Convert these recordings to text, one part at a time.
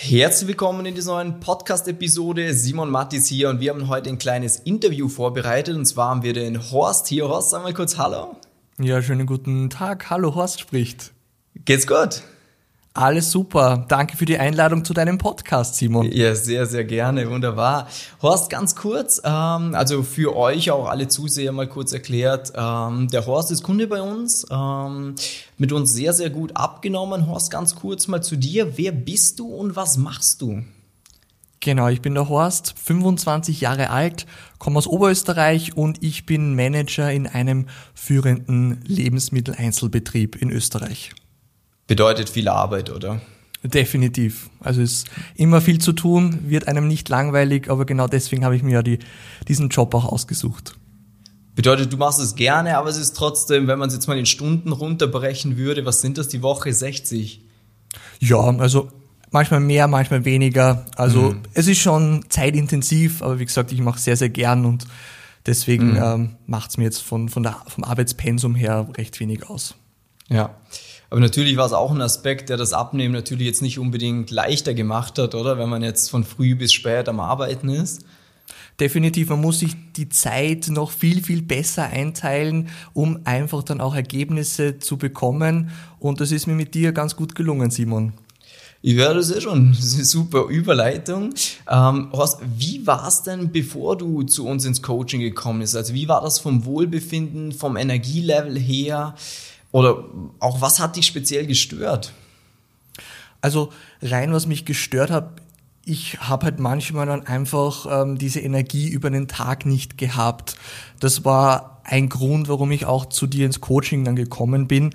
Herzlich willkommen in dieser neuen Podcast-Episode. Simon Mattis hier und wir haben heute ein kleines Interview vorbereitet und zwar haben wir den Horst hier. Horst, sag mal kurz Hallo. Ja, schönen guten Tag. Hallo, Horst spricht. Geht's gut? Alles super. Danke für die Einladung zu deinem Podcast, Simon. Ja, sehr, sehr gerne. Wunderbar. Horst, ganz kurz, ähm, also für euch auch alle Zuseher mal kurz erklärt. Ähm, der Horst ist Kunde bei uns, ähm, mit uns sehr, sehr gut abgenommen. Horst, ganz kurz mal zu dir. Wer bist du und was machst du? Genau, ich bin der Horst, 25 Jahre alt, komme aus Oberösterreich und ich bin Manager in einem führenden Lebensmitteleinzelbetrieb in Österreich. Bedeutet viel Arbeit, oder? Definitiv. Also es ist immer viel zu tun, wird einem nicht langweilig, aber genau deswegen habe ich mir ja die, diesen Job auch ausgesucht. Bedeutet, du machst es gerne, aber es ist trotzdem, wenn man es jetzt mal in Stunden runterbrechen würde, was sind das die Woche? 60? Ja, also manchmal mehr, manchmal weniger. Also mhm. es ist schon zeitintensiv, aber wie gesagt, ich mache sehr, sehr gern und deswegen mhm. ähm, macht es mir jetzt von, von der, vom Arbeitspensum her recht wenig aus. Ja. Aber natürlich war es auch ein Aspekt, der das Abnehmen natürlich jetzt nicht unbedingt leichter gemacht hat, oder? Wenn man jetzt von früh bis spät am Arbeiten ist. Definitiv, man muss sich die Zeit noch viel, viel besser einteilen, um einfach dann auch Ergebnisse zu bekommen. Und das ist mir mit dir ganz gut gelungen, Simon. Ich höre das eh schon. Das ist eine super Überleitung. Ähm, Horst, wie war es denn, bevor du zu uns ins Coaching gekommen bist? Also wie war das vom Wohlbefinden, vom Energielevel her? Oder auch was hat dich speziell gestört? Also rein, was mich gestört hat, ich habe halt manchmal dann einfach ähm, diese Energie über den Tag nicht gehabt. Das war ein Grund, warum ich auch zu dir ins Coaching dann gekommen bin.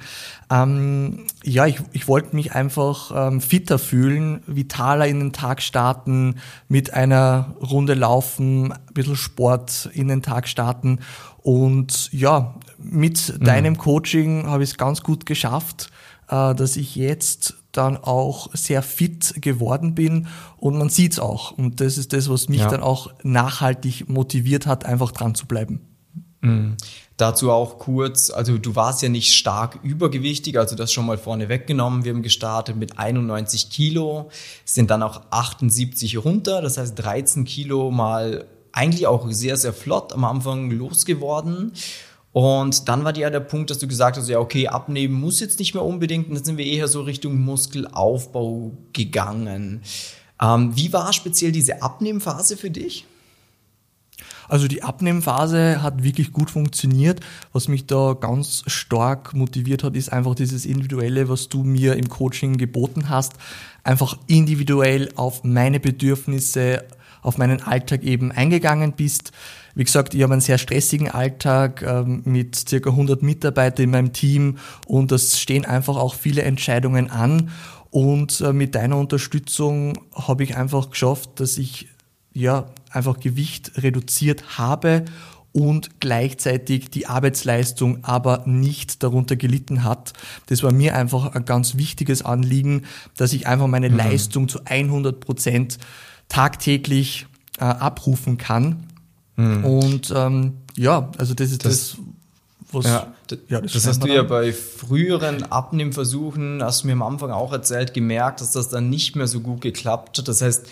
Ähm, ja, ich, ich wollte mich einfach ähm, fitter fühlen, vitaler in den Tag starten, mit einer Runde laufen, ein bisschen Sport in den Tag starten. Und ja, mit mhm. deinem Coaching habe ich es ganz gut geschafft, äh, dass ich jetzt dann auch sehr fit geworden bin und man sieht's auch. Und das ist das, was mich ja. dann auch nachhaltig motiviert hat, einfach dran zu bleiben. Mhm. Dazu auch kurz, also du warst ja nicht stark übergewichtig, also das schon mal vorne weggenommen. Wir haben gestartet mit 91 Kilo, sind dann auch 78 runter, das heißt 13 Kilo mal eigentlich auch sehr, sehr flott am Anfang losgeworden. Und dann war dir ja der Punkt, dass du gesagt hast, ja, okay, abnehmen muss jetzt nicht mehr unbedingt. Und dann sind wir eher so Richtung Muskelaufbau gegangen. Ähm, wie war speziell diese Abnehmphase für dich? Also die Abnehmphase hat wirklich gut funktioniert. Was mich da ganz stark motiviert hat, ist einfach dieses Individuelle, was du mir im Coaching geboten hast. Einfach individuell auf meine Bedürfnisse, auf meinen Alltag eben eingegangen bist. Wie gesagt, ich habe einen sehr stressigen Alltag ähm, mit circa 100 Mitarbeitern in meinem Team und es stehen einfach auch viele Entscheidungen an. Und äh, mit deiner Unterstützung habe ich einfach geschafft, dass ich ja einfach Gewicht reduziert habe und gleichzeitig die Arbeitsleistung aber nicht darunter gelitten hat. Das war mir einfach ein ganz wichtiges Anliegen, dass ich einfach meine mhm. Leistung zu 100 Prozent tagtäglich äh, abrufen kann. Mhm. Und ähm, ja, also das ist das, das was. Ja, ja, das, das hast du ja bei früheren Abnehmversuchen, hast du mir am Anfang auch erzählt, gemerkt, dass das dann nicht mehr so gut geklappt hat. Das heißt,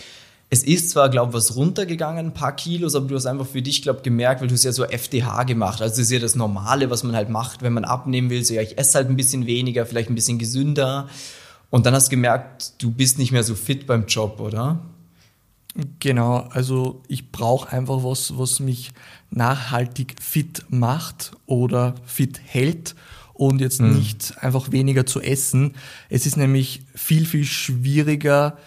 es ist zwar, glaube ich, was runtergegangen, ein paar Kilos, aber du hast einfach für dich, glaube gemerkt, weil du es ja so FDH gemacht. Also das ist ja das Normale, was man halt macht, wenn man abnehmen will. So, ja, ich esse halt ein bisschen weniger, vielleicht ein bisschen gesünder. Und dann hast du gemerkt, du bist nicht mehr so fit beim Job, oder? Genau, also ich brauche einfach was, was mich nachhaltig fit macht oder fit hält und jetzt mhm. nicht einfach weniger zu essen. Es ist nämlich viel, viel schwieriger,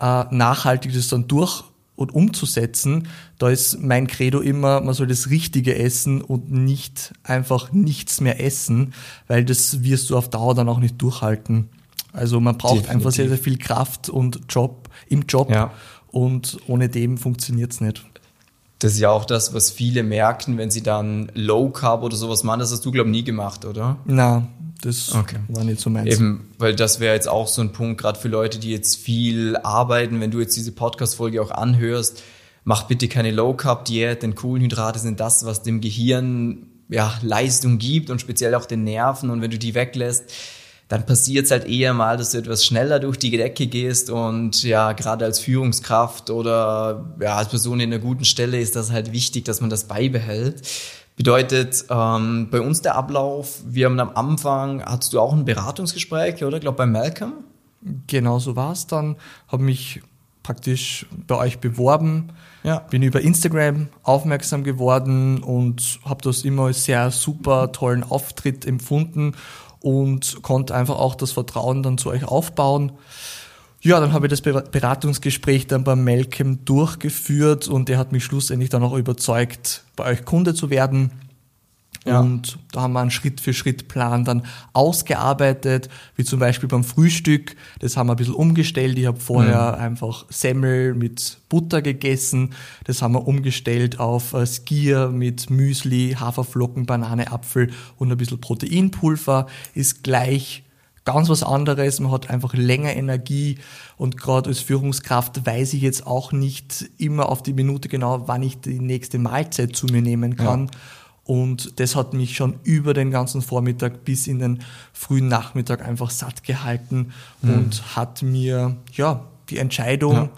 äh, nachhaltig das dann durch und umzusetzen. Da ist mein Credo immer, man soll das Richtige essen und nicht einfach nichts mehr essen, weil das wirst du auf Dauer dann auch nicht durchhalten. Also man braucht Definitiv. einfach sehr, sehr viel Kraft und Job im Job. Ja und ohne dem funktioniert es nicht. Das ist ja auch das, was viele merken, wenn sie dann Low Carb oder sowas machen. Das hast du, glaube ich, nie gemacht, oder? Na, das okay. war nicht so meins. Eben, weil das wäre jetzt auch so ein Punkt, gerade für Leute, die jetzt viel arbeiten, wenn du jetzt diese Podcast-Folge auch anhörst, mach bitte keine Low Carb Diät, denn Kohlenhydrate sind das, was dem Gehirn ja, Leistung gibt und speziell auch den Nerven. Und wenn du die weglässt, dann passiert es halt eher mal, dass du etwas schneller durch die Decke gehst und ja, gerade als Führungskraft oder ja, als Person in einer guten Stelle ist das halt wichtig, dass man das beibehält. Bedeutet, ähm, bei uns der Ablauf, wir haben am Anfang, hattest du auch ein Beratungsgespräch, oder? Ich glaube bei Malcolm? Genau so war es dann. Habe mich praktisch bei euch beworben, ja. bin über Instagram aufmerksam geworden und habe das immer als sehr super tollen Auftritt empfunden und konnte einfach auch das Vertrauen dann zu euch aufbauen. Ja, dann habe ich das Beratungsgespräch dann beim Malcolm durchgeführt und der hat mich schlussendlich dann auch überzeugt, bei euch Kunde zu werden. Ja. Und da haben wir einen Schritt-für-Schritt-Plan dann ausgearbeitet, wie zum Beispiel beim Frühstück. Das haben wir ein bisschen umgestellt. Ich habe vorher mhm. einfach Semmel mit Butter gegessen. Das haben wir umgestellt auf äh, Skier mit Müsli, Haferflocken, Banane, Apfel und ein bisschen Proteinpulver. Ist gleich ganz was anderes. Man hat einfach länger Energie und gerade als Führungskraft weiß ich jetzt auch nicht immer auf die Minute genau, wann ich die nächste Mahlzeit zu mir nehmen kann. Ja. Und das hat mich schon über den ganzen Vormittag bis in den frühen Nachmittag einfach satt gehalten mhm. und hat mir ja die Entscheidung ja.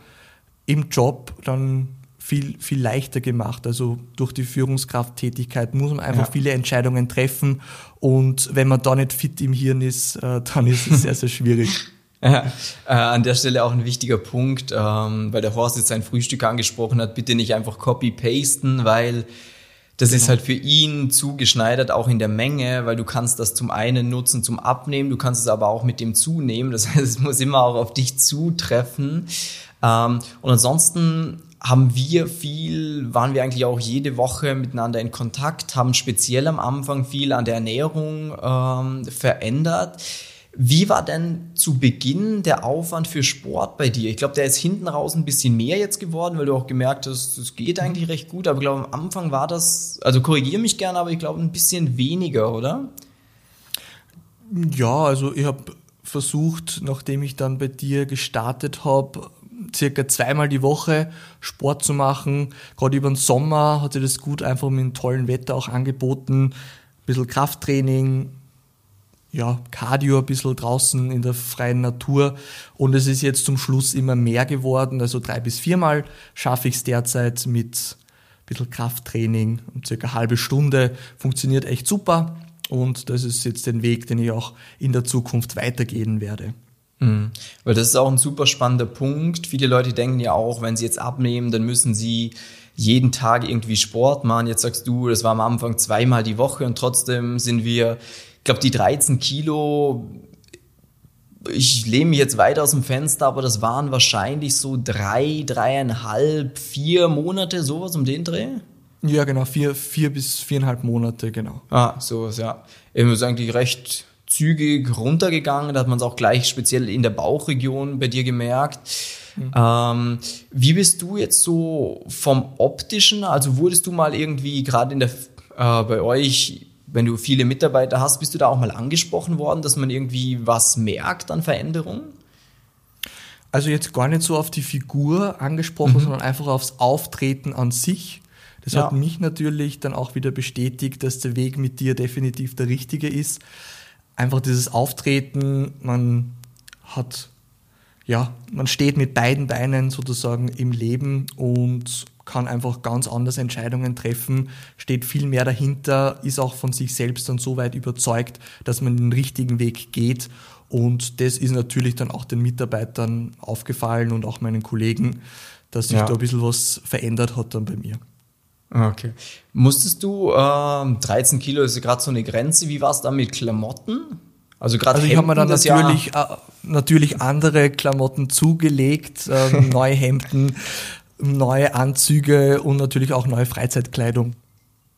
im Job dann viel, viel leichter gemacht. Also durch die Führungskrafttätigkeit muss man einfach ja. viele Entscheidungen treffen und wenn man da nicht fit im Hirn ist, äh, dann ist es sehr, sehr schwierig. Ja, äh, an der Stelle auch ein wichtiger Punkt, ähm, weil der Horst jetzt sein Frühstück angesprochen hat, bitte nicht einfach copy-pasten, weil das genau. ist halt für ihn zugeschneidert, auch in der Menge, weil du kannst das zum einen nutzen zum Abnehmen, du kannst es aber auch mit dem zunehmen. Das heißt, es muss immer auch auf dich zutreffen. Ähm, und ansonsten haben wir viel, waren wir eigentlich auch jede Woche miteinander in Kontakt, haben speziell am Anfang viel an der Ernährung ähm, verändert. Wie war denn zu Beginn der Aufwand für Sport bei dir? Ich glaube, der ist hinten raus ein bisschen mehr jetzt geworden, weil du auch gemerkt hast, es geht eigentlich recht gut. Aber ich glaube, am Anfang war das, also korrigiere mich gerne, aber ich glaube, ein bisschen weniger, oder? Ja, also ich habe versucht, nachdem ich dann bei dir gestartet habe, circa zweimal die Woche Sport zu machen. Gerade über den Sommer hat sich das gut einfach mit dem tollen Wetter auch angeboten. Ein bisschen Krafttraining, ja, Cardio ein bisschen draußen in der freien Natur. Und es ist jetzt zum Schluss immer mehr geworden. Also drei bis viermal schaffe ich es derzeit mit ein bisschen Krafttraining und circa eine halbe Stunde. Funktioniert echt super. Und das ist jetzt den Weg, den ich auch in der Zukunft weitergehen werde. Mhm. Weil das ist auch ein super spannender Punkt. Viele Leute denken ja auch, wenn sie jetzt abnehmen, dann müssen sie jeden Tag irgendwie Sport machen. Jetzt sagst du, das war am Anfang zweimal die Woche und trotzdem sind wir glaube, die 13 Kilo, ich lehne mich jetzt weit aus dem Fenster, aber das waren wahrscheinlich so drei, dreieinhalb, vier Monate, sowas um den Dreh. Ja, genau, vier, vier bis viereinhalb Monate, genau. Ah, sowas, ja. Eben ist eigentlich recht zügig runtergegangen, da hat man es auch gleich speziell in der Bauchregion bei dir gemerkt. Mhm. Ähm, wie bist du jetzt so vom optischen, also wurdest du mal irgendwie gerade in der, äh, bei euch wenn du viele Mitarbeiter hast, bist du da auch mal angesprochen worden, dass man irgendwie was merkt an Veränderungen? Also jetzt gar nicht so auf die Figur angesprochen, mhm. sondern einfach aufs Auftreten an sich. Das ja. hat mich natürlich dann auch wieder bestätigt, dass der Weg mit dir definitiv der richtige ist. Einfach dieses Auftreten, man hat, ja, man steht mit beiden Beinen sozusagen im Leben und kann einfach ganz anders Entscheidungen treffen, steht viel mehr dahinter, ist auch von sich selbst dann so weit überzeugt, dass man den richtigen Weg geht. Und das ist natürlich dann auch den Mitarbeitern aufgefallen und auch meinen Kollegen, dass sich ja. da ein bisschen was verändert hat dann bei mir. Okay. Musstest du, äh, 13 Kilo ist ja gerade so eine Grenze, wie war es da mit Klamotten? Also gerade also ich habe mir dann natürlich, äh, natürlich andere Klamotten zugelegt, äh, neue Hemden, neue Anzüge und natürlich auch neue Freizeitkleidung.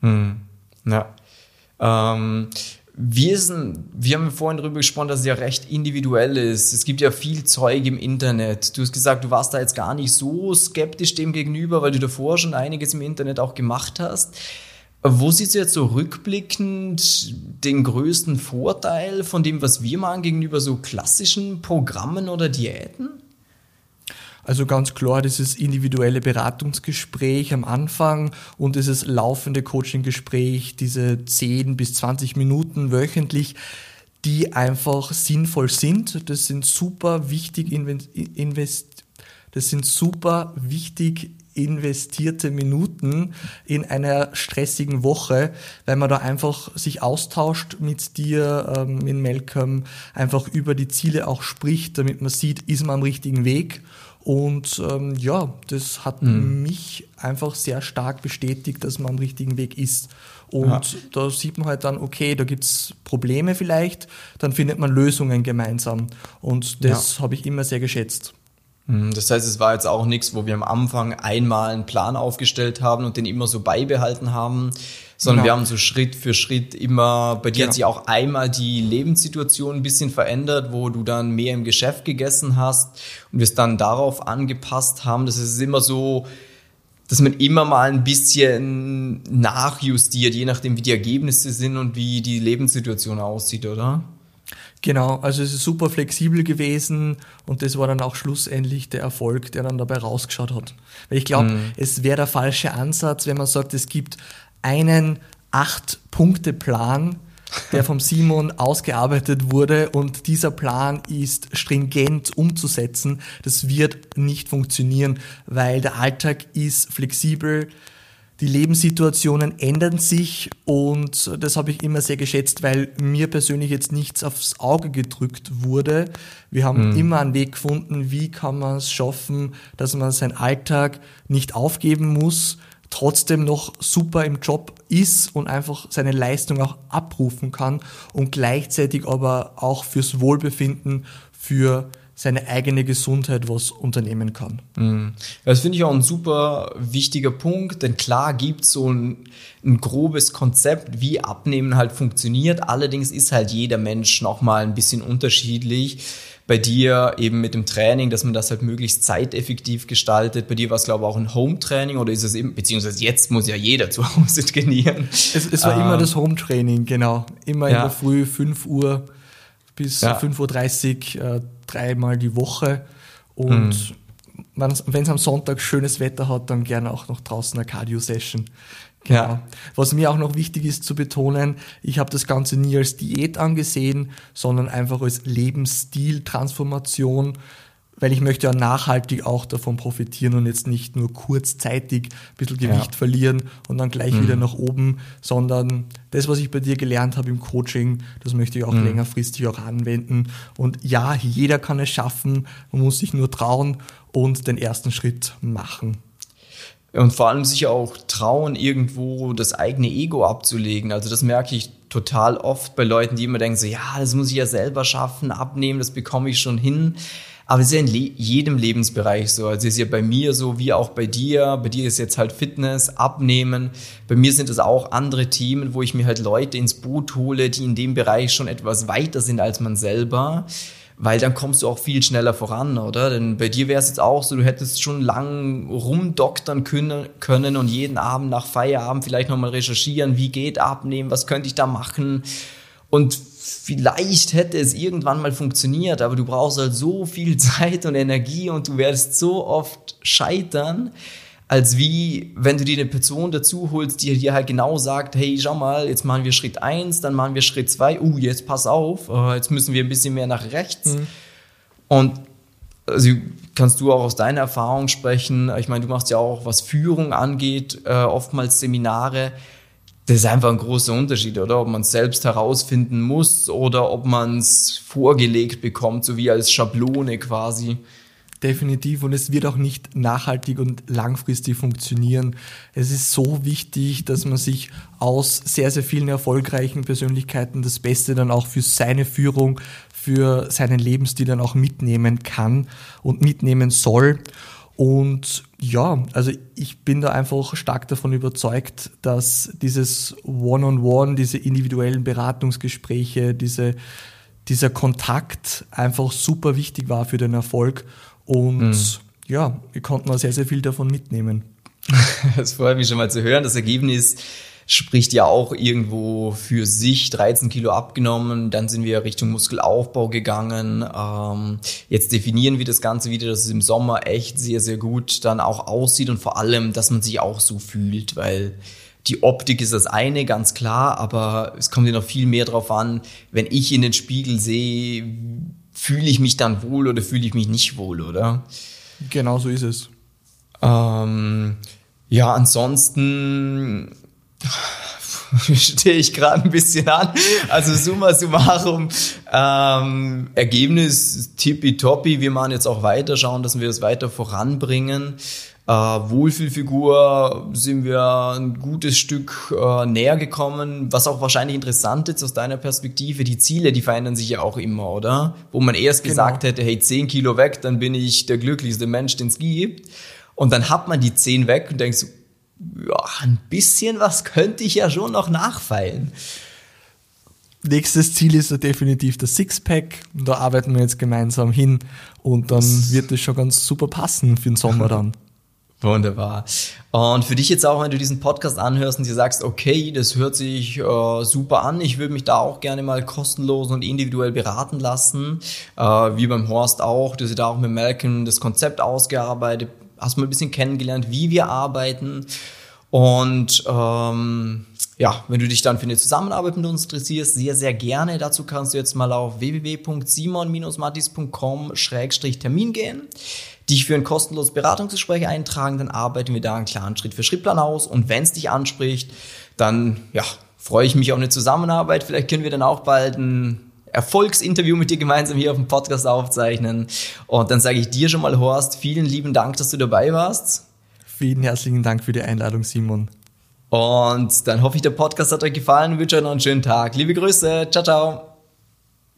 Hm. Ja. Ähm, wie ist wir haben vorhin darüber gesprochen, dass es ja recht individuell ist. Es gibt ja viel Zeug im Internet. Du hast gesagt, du warst da jetzt gar nicht so skeptisch dem gegenüber, weil du davor schon einiges im Internet auch gemacht hast. Wo siehst du jetzt so rückblickend den größten Vorteil von dem, was wir machen, gegenüber so klassischen Programmen oder Diäten? Also ganz klar dieses individuelle Beratungsgespräch am Anfang und dieses laufende Coaching-Gespräch, diese 10 bis 20 Minuten wöchentlich, die einfach sinnvoll sind. Das sind super wichtig invest das sind super wichtig investierte Minuten in einer stressigen Woche, weil man da einfach sich austauscht mit dir, ähm, mit Malcolm, einfach über die Ziele auch spricht, damit man sieht, ist man am richtigen Weg. Und ähm, ja, das hat mhm. mich einfach sehr stark bestätigt, dass man am richtigen Weg ist. Und ja. da sieht man halt dann, okay, da gibt's Probleme vielleicht, dann findet man Lösungen gemeinsam. Und das ja. habe ich immer sehr geschätzt. Hm, das heißt, es war jetzt auch nichts, wo wir am Anfang einmal einen Plan aufgestellt haben und den immer so beibehalten haben, sondern genau. wir haben so Schritt für Schritt immer, bei dir genau. hat sich auch einmal die Lebenssituation ein bisschen verändert, wo du dann mehr im Geschäft gegessen hast und wir es dann darauf angepasst haben. Das ist immer so, dass man immer mal ein bisschen nachjustiert, je nachdem, wie die Ergebnisse sind und wie die Lebenssituation aussieht, oder? Genau, also es ist super flexibel gewesen und das war dann auch schlussendlich der Erfolg, der dann dabei rausgeschaut hat. Weil ich glaube, mhm. es wäre der falsche Ansatz, wenn man sagt, es gibt einen Acht-Punkte-Plan, der vom Simon ausgearbeitet wurde und dieser Plan ist stringent umzusetzen. Das wird nicht funktionieren, weil der Alltag ist flexibel die Lebenssituationen ändern sich und das habe ich immer sehr geschätzt, weil mir persönlich jetzt nichts aufs Auge gedrückt wurde. Wir haben mhm. immer einen Weg gefunden, wie kann man es schaffen, dass man seinen Alltag nicht aufgeben muss, trotzdem noch super im Job ist und einfach seine Leistung auch abrufen kann und gleichzeitig aber auch fürs Wohlbefinden, für seine eigene Gesundheit was unternehmen kann. Mhm. Das finde ich auch ein super wichtiger Punkt, denn klar gibt es so ein, ein, grobes Konzept, wie Abnehmen halt funktioniert. Allerdings ist halt jeder Mensch nochmal ein bisschen unterschiedlich. Bei dir eben mit dem Training, dass man das halt möglichst zeiteffektiv gestaltet. Bei dir war es, glaube ich, auch ein Home-Training oder ist es eben, beziehungsweise jetzt muss ja jeder zu Hause trainieren. Es, es war ähm, immer das Home-Training, genau. Immer ja. in der Früh, 5 Uhr bis ja. 5.30 Uhr, äh, dreimal die Woche. Und mhm. wenn es am Sonntag schönes Wetter hat, dann gerne auch noch draußen eine Cardio-Session. Genau. Ja. Was mir auch noch wichtig ist zu betonen, ich habe das Ganze nie als Diät angesehen, sondern einfach als Lebensstil-Transformation weil ich möchte ja nachhaltig auch davon profitieren und jetzt nicht nur kurzzeitig ein bisschen Gewicht ja. verlieren und dann gleich mhm. wieder nach oben, sondern das, was ich bei dir gelernt habe im Coaching, das möchte ich auch mhm. längerfristig auch anwenden. Und ja, jeder kann es schaffen, man muss sich nur trauen und den ersten Schritt machen. Und vor allem sich auch trauen, irgendwo das eigene Ego abzulegen. Also das merke ich total oft bei Leuten, die immer denken so, ja, das muss ich ja selber schaffen, abnehmen, das bekomme ich schon hin. Aber es ist ja in jedem Lebensbereich so. Also es ist ja bei mir so wie auch bei dir. Bei dir ist jetzt halt Fitness, Abnehmen. Bei mir sind es auch andere Themen, wo ich mir halt Leute ins Boot hole, die in dem Bereich schon etwas weiter sind als man selber weil dann kommst du auch viel schneller voran, oder? Denn bei dir wäre es jetzt auch so, du hättest schon lang rumdoktern können und jeden Abend nach Feierabend vielleicht nochmal recherchieren, wie geht abnehmen, was könnte ich da machen und vielleicht hätte es irgendwann mal funktioniert, aber du brauchst halt so viel Zeit und Energie und du werdest so oft scheitern, als wie wenn du dir eine Person dazu holst, die dir halt genau sagt, hey, schau mal, jetzt machen wir Schritt eins, dann machen wir Schritt zwei, uh, jetzt pass auf, uh, jetzt müssen wir ein bisschen mehr nach rechts. Mhm. Und also kannst du auch aus deiner Erfahrung sprechen. Ich meine, du machst ja auch, was Führung angeht, äh, oftmals Seminare das ist einfach ein großer Unterschied, oder? Ob man es selbst herausfinden muss oder ob man es vorgelegt bekommt, so wie als Schablone quasi. Definitiv und es wird auch nicht nachhaltig und langfristig funktionieren. Es ist so wichtig, dass man sich aus sehr, sehr vielen erfolgreichen Persönlichkeiten das Beste dann auch für seine Führung, für seinen Lebensstil dann auch mitnehmen kann und mitnehmen soll. Und ja, also ich bin da einfach stark davon überzeugt, dass dieses One-on-One, -on -One, diese individuellen Beratungsgespräche, diese, dieser Kontakt einfach super wichtig war für den Erfolg. Und mhm. ja, wir konnten auch sehr, sehr viel davon mitnehmen. Das freut mich schon mal zu hören. Das Ergebnis spricht ja auch irgendwo für sich, 13 Kilo abgenommen, dann sind wir Richtung Muskelaufbau gegangen. Ähm, jetzt definieren wir das Ganze wieder, dass es im Sommer echt sehr, sehr gut dann auch aussieht und vor allem, dass man sich auch so fühlt, weil die Optik ist das eine, ganz klar, aber es kommt ja noch viel mehr drauf an, wenn ich in den Spiegel sehe, fühle ich mich dann wohl oder fühle ich mich nicht wohl, oder? Genau so ist es. Ähm, ja, ansonsten stehe ich gerade ein bisschen an. Also summa summarum, ähm, Ergebnis tippitoppi. Wir machen jetzt auch weiter, schauen, dass wir es weiter voranbringen. Äh, Wohlfühlfigur sind wir ein gutes Stück äh, näher gekommen. Was auch wahrscheinlich interessant ist aus deiner Perspektive, die Ziele, die verändern sich ja auch immer, oder? Wo man erst genau. gesagt hätte, hey, 10 Kilo weg, dann bin ich der glücklichste Mensch, den es gibt. Und dann hat man die 10 weg und denkt so, ja, ein bisschen was könnte ich ja schon noch nachfeilen. Nächstes Ziel ist ja definitiv das Sixpack. Da arbeiten wir jetzt gemeinsam hin und dann wird es schon ganz super passen für den Sommer dann. Wunderbar. Und für dich jetzt auch, wenn du diesen Podcast anhörst und dir sagst, okay, das hört sich äh, super an, ich würde mich da auch gerne mal kostenlos und individuell beraten lassen, äh, wie beim Horst auch, du hast da auch mit Malcolm das Konzept ausgearbeitet, hast mal ein bisschen kennengelernt, wie wir arbeiten. Und ähm, ja, wenn du dich dann für eine Zusammenarbeit mit uns interessierst, sehr, sehr gerne. Dazu kannst du jetzt mal auf www.simon-mattis.com-termin gehen, dich für ein kostenloses Beratungsgespräch eintragen, dann arbeiten wir da einen klaren Schritt für Schrittplan aus. Und wenn es dich anspricht, dann ja, freue ich mich auf eine Zusammenarbeit. Vielleicht können wir dann auch bald ein Erfolgsinterview mit dir gemeinsam hier auf dem Podcast aufzeichnen. Und dann sage ich dir schon mal, Horst, vielen lieben Dank, dass du dabei warst. Vielen herzlichen Dank für die Einladung, Simon. Und dann hoffe ich, der Podcast hat euch gefallen. Ich wünsche euch noch einen schönen Tag. Liebe Grüße. Ciao, ciao.